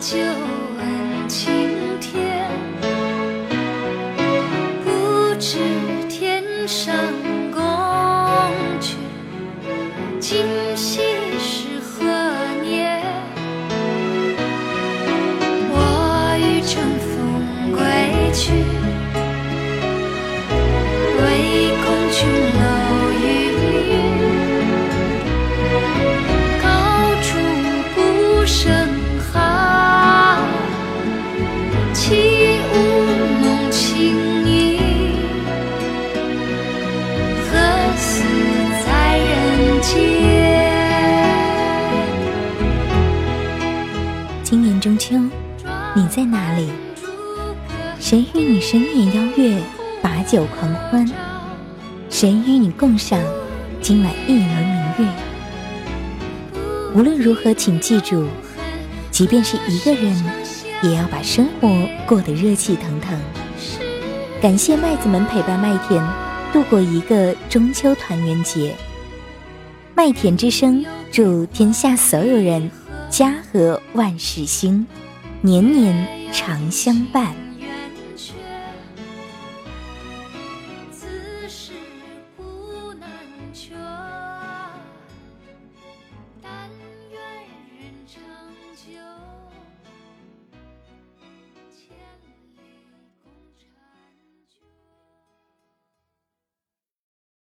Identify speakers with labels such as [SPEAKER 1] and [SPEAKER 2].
[SPEAKER 1] 就问青天不知天上中秋你在哪里？谁与你深夜邀月，把酒狂欢？谁与你共赏今晚一轮明月？无论如何，请记住，即便是一个人，也要把生活过得热气腾腾。感谢麦子们陪伴麦田度过一个中秋团圆节。麦田之声祝天下所有人家和万事兴年年常相伴。